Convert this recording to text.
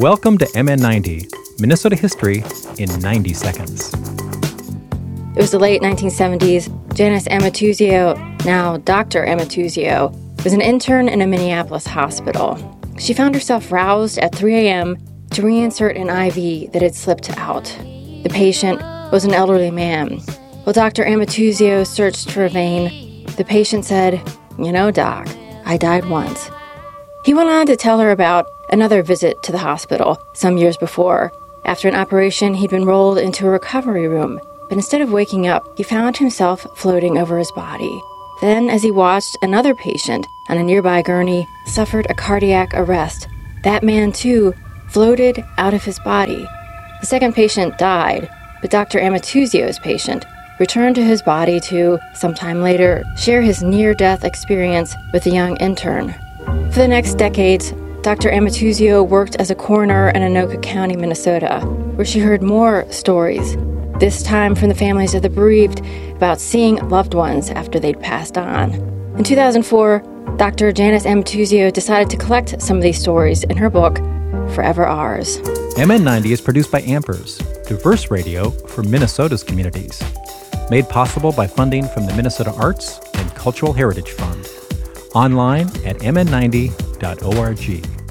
Welcome to MN90, Minnesota history in 90 seconds. It was the late 1970s. Janis Amatuzio, now Dr. Amatuzio, was an intern in a Minneapolis hospital. She found herself roused at 3 a.m. to reinsert an IV that had slipped out. The patient was an elderly man. While Dr. Amatuzio searched for a vein, the patient said, You know, Doc, I died once. He went on to tell her about another visit to the hospital some years before. After an operation, he'd been rolled into a recovery room but instead of waking up, he found himself floating over his body. Then, as he watched another patient on a nearby gurney suffered a cardiac arrest, that man too floated out of his body. The second patient died, but Dr. Amatuzio's patient returned to his body to, sometime later, share his near death experience with the young intern. For the next decades, Dr. Amatuzio worked as a coroner in Anoka County, Minnesota, where she heard more stories this time from the families of the bereaved about seeing loved ones after they'd passed on. In 2004, Dr. Janis Amatuzio decided to collect some of these stories in her book, Forever Ours. MN90 is produced by Ampers, diverse radio for Minnesota's communities. Made possible by funding from the Minnesota Arts and Cultural Heritage Fund. Online at mn90.org.